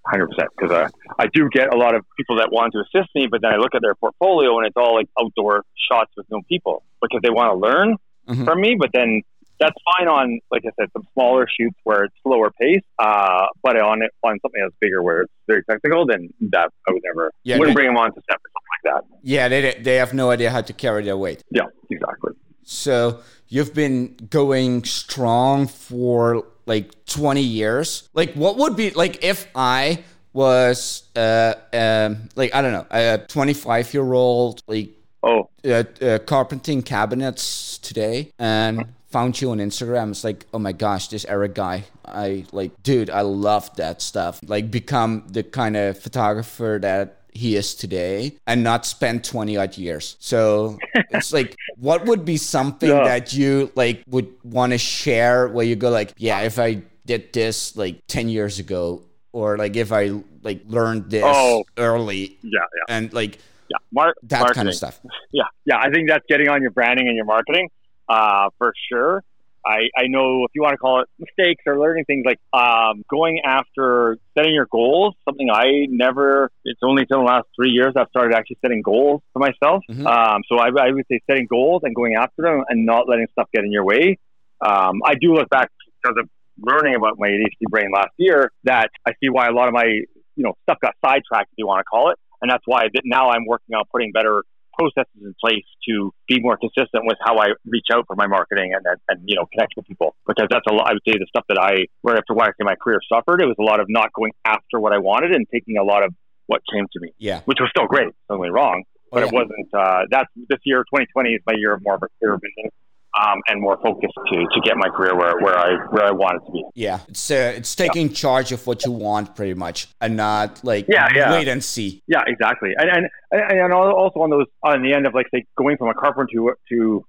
Speaker 2: hundred percent. Because uh, I do get a lot of people that want to assist me, but then I look at their portfolio and it's all like outdoor shots with no people because they want to learn
Speaker 1: Mhm.
Speaker 2: from me. But then that's fine on, like I said, some smaller shoots where it's slower pace. Uh, but on it on something that's bigger where it's very technical, then that I would never
Speaker 1: Yeah,
Speaker 2: wouldn't
Speaker 1: they-
Speaker 2: bring them on to set or something like that.
Speaker 1: Yeah, they they have no idea how to carry their weight.
Speaker 2: Yeah, exactly.
Speaker 1: So you've been going strong for like 20 years. Like, what would be like if I was uh um like I don't know a 25 year old like
Speaker 2: Oh,
Speaker 1: uh, uh, carpenting cabinets today and found you on Instagram. It's like, oh my gosh, this Erich guy. I like, dude, I love that stuff. Like, become the kind of photographer that he is today and not spend 20 odd years. So it's like, what would be something
Speaker 2: Yeah.
Speaker 1: that you like would want to share where you go, like, yeah, if I did this like 10 years ago, or like if I like learned this
Speaker 2: Oh.
Speaker 1: early
Speaker 2: yeah, yeah,
Speaker 1: and like
Speaker 2: yeah. Mar-
Speaker 1: that
Speaker 2: marketing.
Speaker 1: kind of stuff.
Speaker 2: Yeah, yeah. I think that's getting on your branding and your marketing. Uh, for sure. I, I know if you want to call it mistakes or learning things like um, going after setting your goals, something I never, it's only till the last three years I've started actually setting goals for myself. Mm-hmm. Um, so I, I, would say setting goals and going after them and not letting stuff get in your way. Um, I do look back because of learning about my ADHD brain last year that I see why a lot of my, you know, stuff got sidetracked, if you want to call it. And that's why now I'm working on putting better processes in place to be more consistent with how I reach out for my marketing and, and, and you know connect with people because that's a lot. I would say the stuff that I right after why I say my career suffered. It was a lot of not going after what I wanted and taking a lot of what came to me.
Speaker 1: Yeah,
Speaker 2: which was still great. Don't get me wrong, but oh, yeah. it wasn't. Uh, that's this year, 2020 is my year of more of a clear vision um, and more focused to, to get my career where, where I where I want it to be.
Speaker 1: Yeah, it's uh, it's taking yeah. charge of what you want pretty much, and not like yeah, yeah. wait and see.
Speaker 2: Yeah, exactly. And and and also on those on the end of like say going from a carpenter to to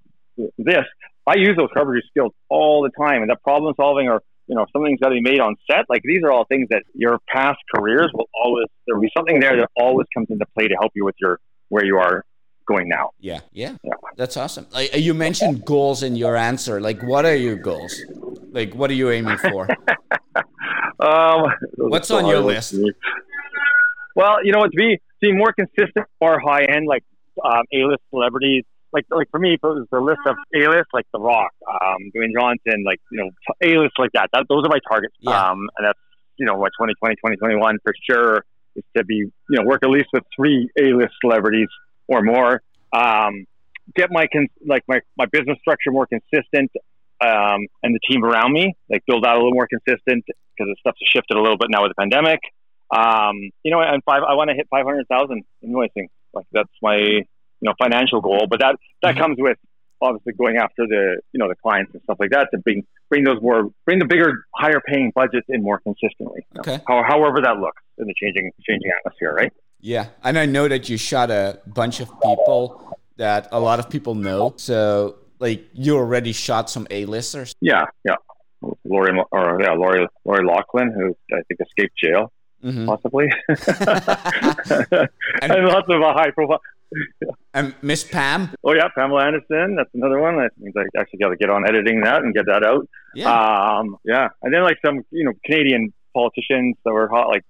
Speaker 2: this, I use those carpentry skills all the time, and the problem solving or you know something's got to be made on set. Like these are all things that your past careers will always there will be something there that always comes into play to help you with your where you are going now.
Speaker 1: Yeah, yeah, yeah. That's awesome. Like, you mentioned goals in your answer. Like, what are your goals? Like, what are you aiming for?
Speaker 2: um,
Speaker 1: What's on your list?
Speaker 2: Well, you know, to be see more consistent, more high end, like um, A list celebrities. Like, like for me, it was the list of A list, like The Rock, um, Dwayne Johnson, like you know, A list like that. that. Those are my targets. Yeah. Um, and that's you know, what 2020, 2021 for sure is to be you know work at least with three A list celebrities or more. Um, get my con- like my, my business structure more consistent um, and the team around me like build out a little more consistent because the stuff's shifted a little bit now with the pandemic. Um, you know, and five I want to hit five hundred thousand invoicing. Like that's my you know financial goal, but that that mm-hmm. comes with obviously going after the you know the clients and stuff like that to bring bring those more bring the bigger higher paying budgets in more consistently.
Speaker 1: Okay.
Speaker 2: Know, however that looks in the changing changing atmosphere, right?
Speaker 1: Yeah, and I know that you shot a bunch of people that a lot of people know. So, like, you already shot some A-listers.
Speaker 2: Yeah, yeah. Lori, or yeah, Lori, Lori Loughlin, who I think escaped jail, mm-hmm. possibly, and, and, lots of high profile.
Speaker 1: and Miss Pam.
Speaker 2: Oh yeah, Pamela Anderson. That's another one. I think I actually got to get on editing that and get that out. Yeah. Um, yeah, and then like some you know Canadian politicians that were hot, like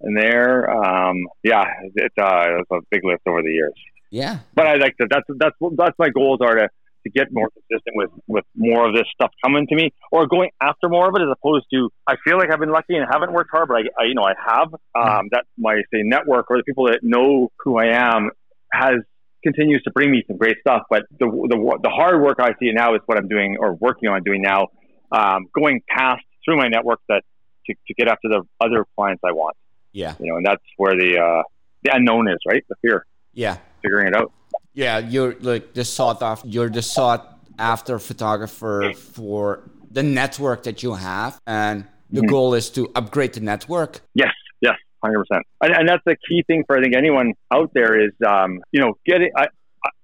Speaker 2: in there. Um, yeah, it's uh, it's a big list over the years.
Speaker 1: Yeah,
Speaker 2: but I like to. That's that's that's my goals are to to get more consistent with with more of this stuff coming to me or going after more of it as opposed to I feel like I've been lucky and haven't worked hard, but I, I you know I have. Um, that my say network or the people that know who I am has continues to bring me some great stuff. But the the, the hard work I see now is what I'm doing or working on doing now. Um, going past through my network that to, to get after the other clients I want.
Speaker 1: Yeah.
Speaker 2: You know, and that's where the uh, the unknown is, right? The fear.
Speaker 1: Yeah.
Speaker 2: Figuring it out.
Speaker 1: Yeah, you're like the sought after. You're the sought after photographer for the network that you have, and the mm-hmm. goal is to upgrade the network.
Speaker 2: Yes. Yes. Hundred percent. And that's the key thing for I think anyone out there is, um, you know, getting. I,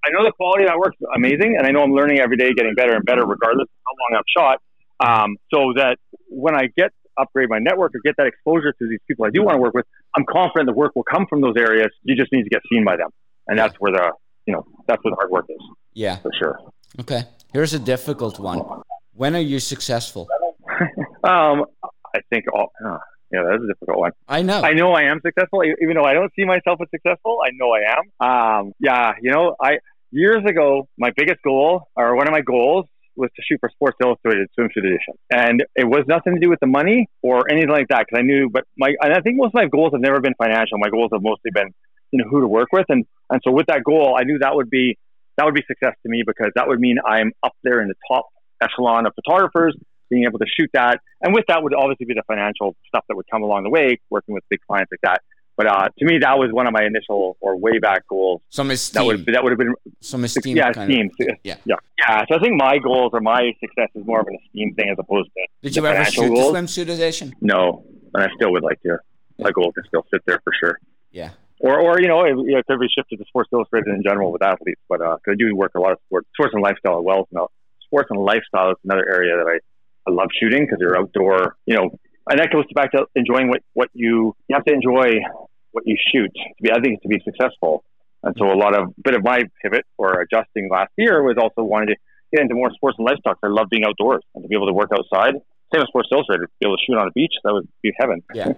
Speaker 2: I know the quality of that work's amazing, and I know I'm learning every day, getting better and better, regardless of how long I've shot. Um, so that when I get upgrade my network or get that exposure to these people I do want to work with, I'm confident the work will come from those areas. You just need to get seen by them. And that's where the, you know, that's where the hard work is.
Speaker 1: Yeah.
Speaker 2: For sure.
Speaker 1: Okay. Here's a difficult one. When are you successful?
Speaker 2: um, I think all, oh, yeah, that's a difficult one.
Speaker 1: I know.
Speaker 2: I know I am successful, even though I don't see myself as successful. I know I am. Um, yeah, you know, I years ago, my biggest goal or one of my goals was to shoot for Sports Illustrated swimsuit edition, and it was nothing to do with the money or anything like that. Because I knew, but my and I think most of my goals have never been financial. My goals have mostly been, you know, who to work with, and and so with that goal, I knew that would be that would be success to me because that would mean I'm up there in the top echelon of photographers, being able to shoot that, and with that would obviously be the financial stuff that would come along the way, working with big clients like that. But uh, to me, that was one of my initial or way back goals.
Speaker 1: Some esteem.
Speaker 2: That would that would have been
Speaker 1: some esteem.
Speaker 2: Yeah, esteem.
Speaker 1: Of,
Speaker 2: yeah, yeah, yeah. So I think my goals or my success is more of an esteem thing as opposed to.
Speaker 1: Did you ever shoot goals. the swimsuit edition?
Speaker 2: No, and I still would like to. My goal can still sit there for sure.
Speaker 1: Yeah.
Speaker 2: Or, or you know, it, it could be shifted to Sports Illustrated in general with athletes, but uh, cause I do work a lot of sports, sports and lifestyle as well. So sports and lifestyle is another area that I, I love shooting because you're outdoor. You know, and that goes back to enjoying what what you you have to enjoy what you shoot to be, I think, to be successful. And so a lot of bit of my pivot or adjusting last year was also wanting to get into more sports and lifestyle. I love being outdoors and to be able to work outside. Same as Sports Illustrated, to be able to shoot on a beach, that would be heaven.
Speaker 1: Yeah.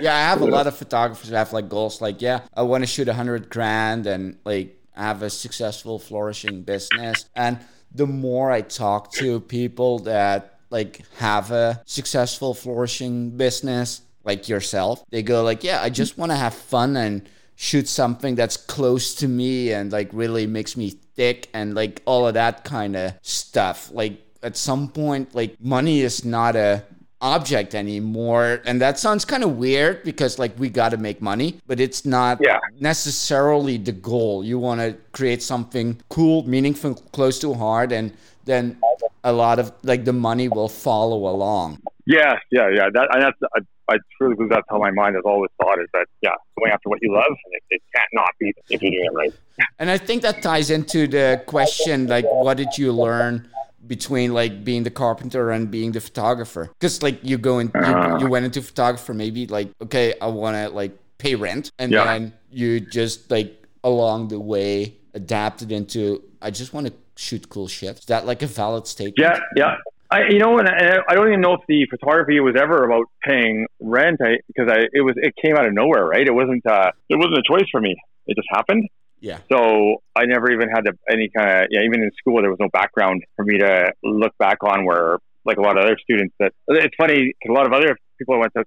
Speaker 1: Yeah, I have a lot of photographers that have like goals like, yeah, I want to shoot a hundred grand and like have a successful, flourishing business. And the more I talk to people that like have a successful, flourishing business like yourself, they go like, yeah, I just want to have fun and shoot something that's close to me and like really makes me thick and like all of that kind of stuff. Like at some point, like money is not a object anymore and that sounds kind of weird because like we got to make money but it's not
Speaker 2: Yeah.
Speaker 1: necessarily the goal you want to create something cool meaningful close to heart and then a lot of like the money will follow along
Speaker 2: Yeah, yeah, yeah. That and that's I, I truly believe that's how my mind has always thought is that yeah, going after what you love, and it, it can't not be if you're doing it right.
Speaker 1: And I think that ties into the question like, what did you learn between like being the carpenter and being the photographer? Because like you go in, you, uh-huh. you went into photographer, maybe like, okay, I want to like pay rent, and
Speaker 2: Yeah.
Speaker 1: then you just like along the way adapted into, I just want to shoot cool shit. Is that like a valid statement?
Speaker 2: Yeah, yeah. I, you know, and I, I don't even know if the photography was ever about paying rent. I because I it was it came out of nowhere, right? It wasn't uh, it wasn't a choice for me. It just happened.
Speaker 1: Yeah.
Speaker 2: So I never even had to, any kind of yeah. Even in school, there was no background for me to look back on. Where like a lot of other students that it's funny 'cause a lot of other people I went to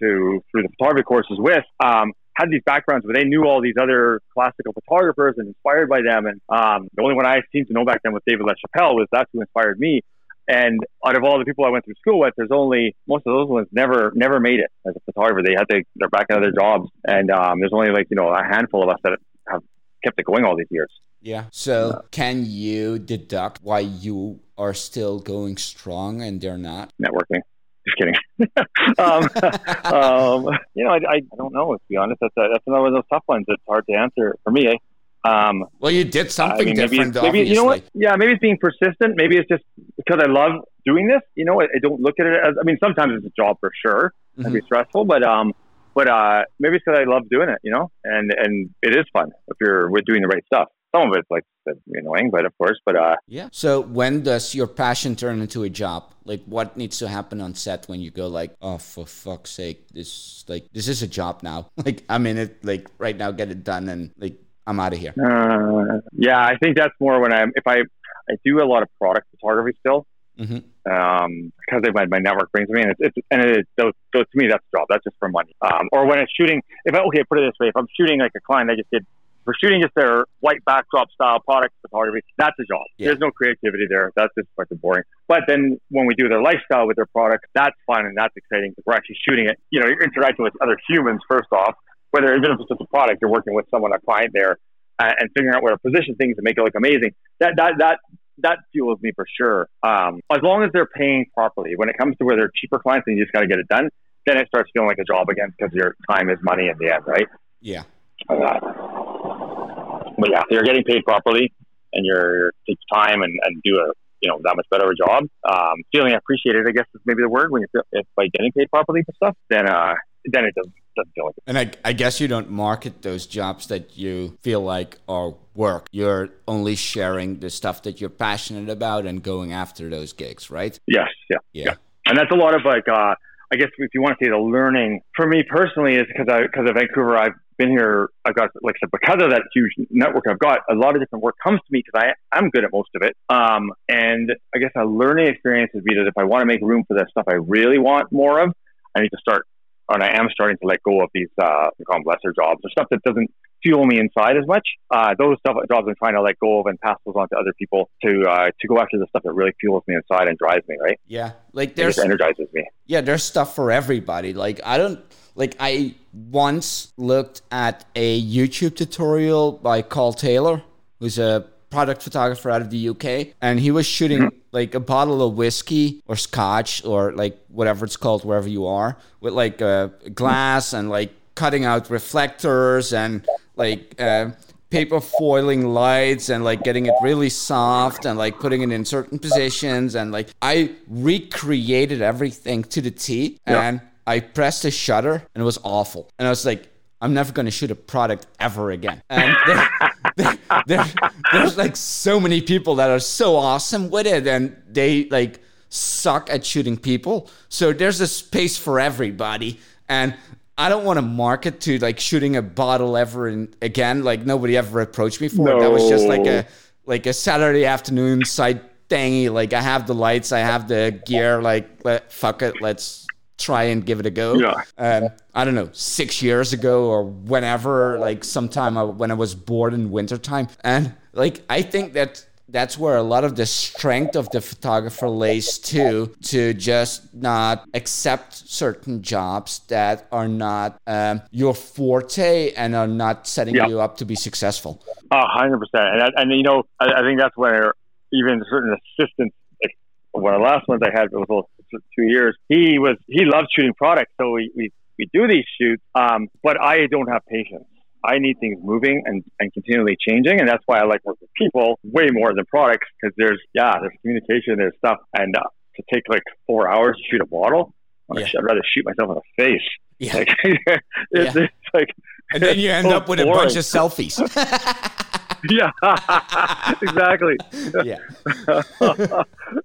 Speaker 2: to through the photography courses with um, had these backgrounds, but they knew all these other classical photographers and inspired by them. And um, the only one I seemed to know back then was David LaChapelle. Was that's who inspired me. And out of all the people I went through school with, there's only most of those ones never never made it as a photographer. They had to they're back in other jobs, and um, there's only like you know a handful of us that have kept it going all these years.
Speaker 1: Yeah. So can you deduct why you are still going strong and they're not?
Speaker 2: Networking. Just kidding. um, um, you know, I, I, I don't know. To be honest, that's a, that's another one of those tough ones. It's hard to answer for me. Eh? Um,
Speaker 1: Well, you did something
Speaker 2: I mean, maybe,
Speaker 1: different,
Speaker 2: maybe
Speaker 1: obviously.
Speaker 2: you know what? Yeah, maybe it's being persistent. Maybe it's just because I love doing this. You know, I, I don't look at it as. I mean, sometimes it's a job for sure. It can be stressful, but um, but uh, maybe it's because I love doing it. You know, and and it is fun if you're with doing the right stuff. Some of it's like annoying, but of course, but uh,
Speaker 1: Yeah. So when does your passion turn into a job? Like what needs to happen on set when you go like, oh for fuck's sake, this like this is a job now. like I'm in it like right now, get it done and like I'm out of here.
Speaker 2: uh, yeah, I think that's more when I'm if I I do a lot of product photography still.
Speaker 1: hmm
Speaker 2: um, because of my, my network brings me in. It's, it's and it, so, so to me, that's a job. That's just for money. Um, or when it's shooting, if I, okay, put it this way, if I'm shooting like a client I just did, for shooting just their white backdrop style product photography, that's a job.
Speaker 1: Yeah.
Speaker 2: There's no creativity there. That's just fucking boring. But then when we do their lifestyle with their product, that's fun and that's exciting because we're actually shooting it. You know, you're interacting with other humans first off. Whether even if it's just a product, you're working with someone, a client there, uh, and figuring out where to position things to make it look amazing. That that that that fuels me for sure. Um, as long as they're paying properly. When it comes to where they're cheaper clients and you just got to get it done, then it starts feeling like a job again because your time is money in the end, right?
Speaker 1: Yeah.
Speaker 2: Uh, but yeah, if you're getting paid properly and you're take time and, and do a you know that much better a job. Um, feeling appreciated, I guess is maybe the word when you're if by getting paid properly for stuff, then uh, then it doesn't doesn't feel like it.
Speaker 1: And I, I guess you don't market those jobs that you feel like are work. You're only sharing the stuff that you're passionate about and going after those gigs, right?
Speaker 2: Yes, yeah.
Speaker 1: Yeah.
Speaker 2: and that's a lot of like uh I guess if you want to say the learning for me personally is because I because of Vancouver I've been here I've got like I said because of that huge network I've got a lot of different work comes to me because I I'm good at most of it um and I guess a learning experience would be that if I want to make room for that stuff I really want more of I need to start and I am starting to let go of these uh call them lesser jobs or stuff that doesn't fuel me inside as much. Uh, those stuff jobs I'm trying to let go of and pass those on to other people to uh, to go after the stuff that really fuels me inside and drives me. Right,
Speaker 1: Yeah. Like
Speaker 2: it
Speaker 1: there's
Speaker 2: just energizes me.
Speaker 1: yeah, there's stuff for everybody. Like I don't like I once looked at a YouTube tutorial by Karl Taylor, who's a product photographer out of the UK, and he was shooting like a bottle of whiskey or scotch or like whatever it's called wherever you are with like a glass and like cutting out reflectors and like uh, paper foiling lights and like getting it really soft and like putting it in certain positions and like I recreated everything to the T and I pressed a shutter and it was awful. And I was like I'm never going to shoot a product ever again. And there, there, there, there's like so many people that are so awesome with it, and they like suck at shooting people. So there's a space for everybody, and I don't want to market to like shooting a bottle ever and again. Like nobody ever approached me for no. it. That was just like a like a Saturday afternoon side thingy. Like I have the lights, I have the gear. Like let, fuck it, let's try and give it a go.
Speaker 2: Yeah.
Speaker 1: Um, I don't know, six years ago or whenever, like sometime I, when I was bored in wintertime. And like, I think that that's where a lot of the strength of the photographer lays too to just not accept certain jobs that are not um, your forte and are not setting you up to be successful
Speaker 2: a hundred percent and, and you know I, I, think that's where even certain assistants one of the last ones i had was two years he was he loved shooting products so we, we, we do these shoots um, but i don't have patience I need things moving and, and continually changing. And that's why I like working with people way more than products because there's, yeah, there's communication, there's stuff. And uh, to take like four hours to shoot a bottle, yeah. I'd rather shoot myself in the face.
Speaker 1: Yeah. Like, it's, yeah. it's like, and then you end up with boring. a bunch of selfies.
Speaker 2: yeah, exactly.
Speaker 1: Yeah.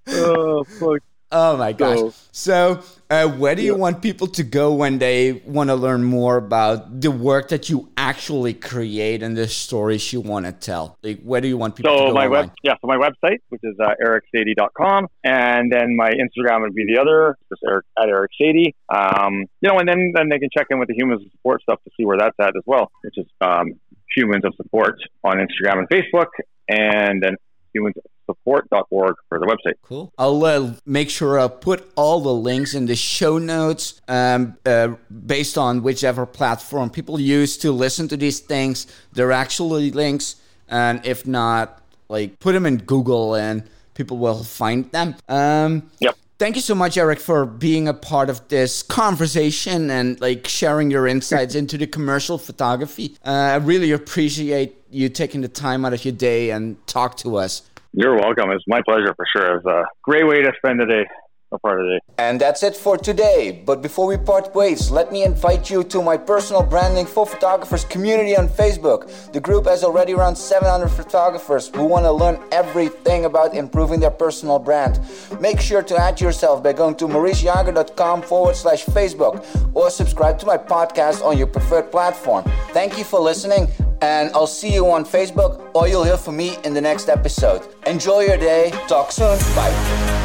Speaker 1: oh, fuck. Oh my gosh. So, uh, where do you yeah. want people to go when they want to learn more about the work that you actually create and the stories you want to tell? Like, where do you want people
Speaker 2: so
Speaker 1: to go?
Speaker 2: My web, yeah, so my website, which is uh, erichsaide.com, and then my Instagram would be the other, just Erich, at Erich Saide. Um, you know, and then, then they can check in with the humans of support stuff to see where that's at as well, which is um, humans of support on Instagram and Facebook, and then humans support.org for the website.
Speaker 1: Cool. I'll uh, make sure I put all the links in the show notes um, uh, based on whichever platform people use to listen to these things. They're actually links. And if not, like put them in Google and people will find them. Um,
Speaker 2: yep.
Speaker 1: Thank you so much, Erich, for being a part of this conversation and like sharing your insights into the commercial photography. Uh, I really appreciate you taking the time out of your day and talk to us.
Speaker 2: You're welcome. It's my pleasure for sure. It's a great way to spend the day a part of it.
Speaker 1: And that's it for today. But before we part ways, let me invite you to my personal branding for photographers community on Facebook. The group has already around 700 photographers who want to learn everything about improving their personal brand. Make sure to add yourself by going to mauricejager.com forward slash Facebook or subscribe to my podcast on your preferred platform. Thank you for listening, and I'll see you on Facebook or you'll hear from me in the next episode. Enjoy your day. Talk soon. Bye.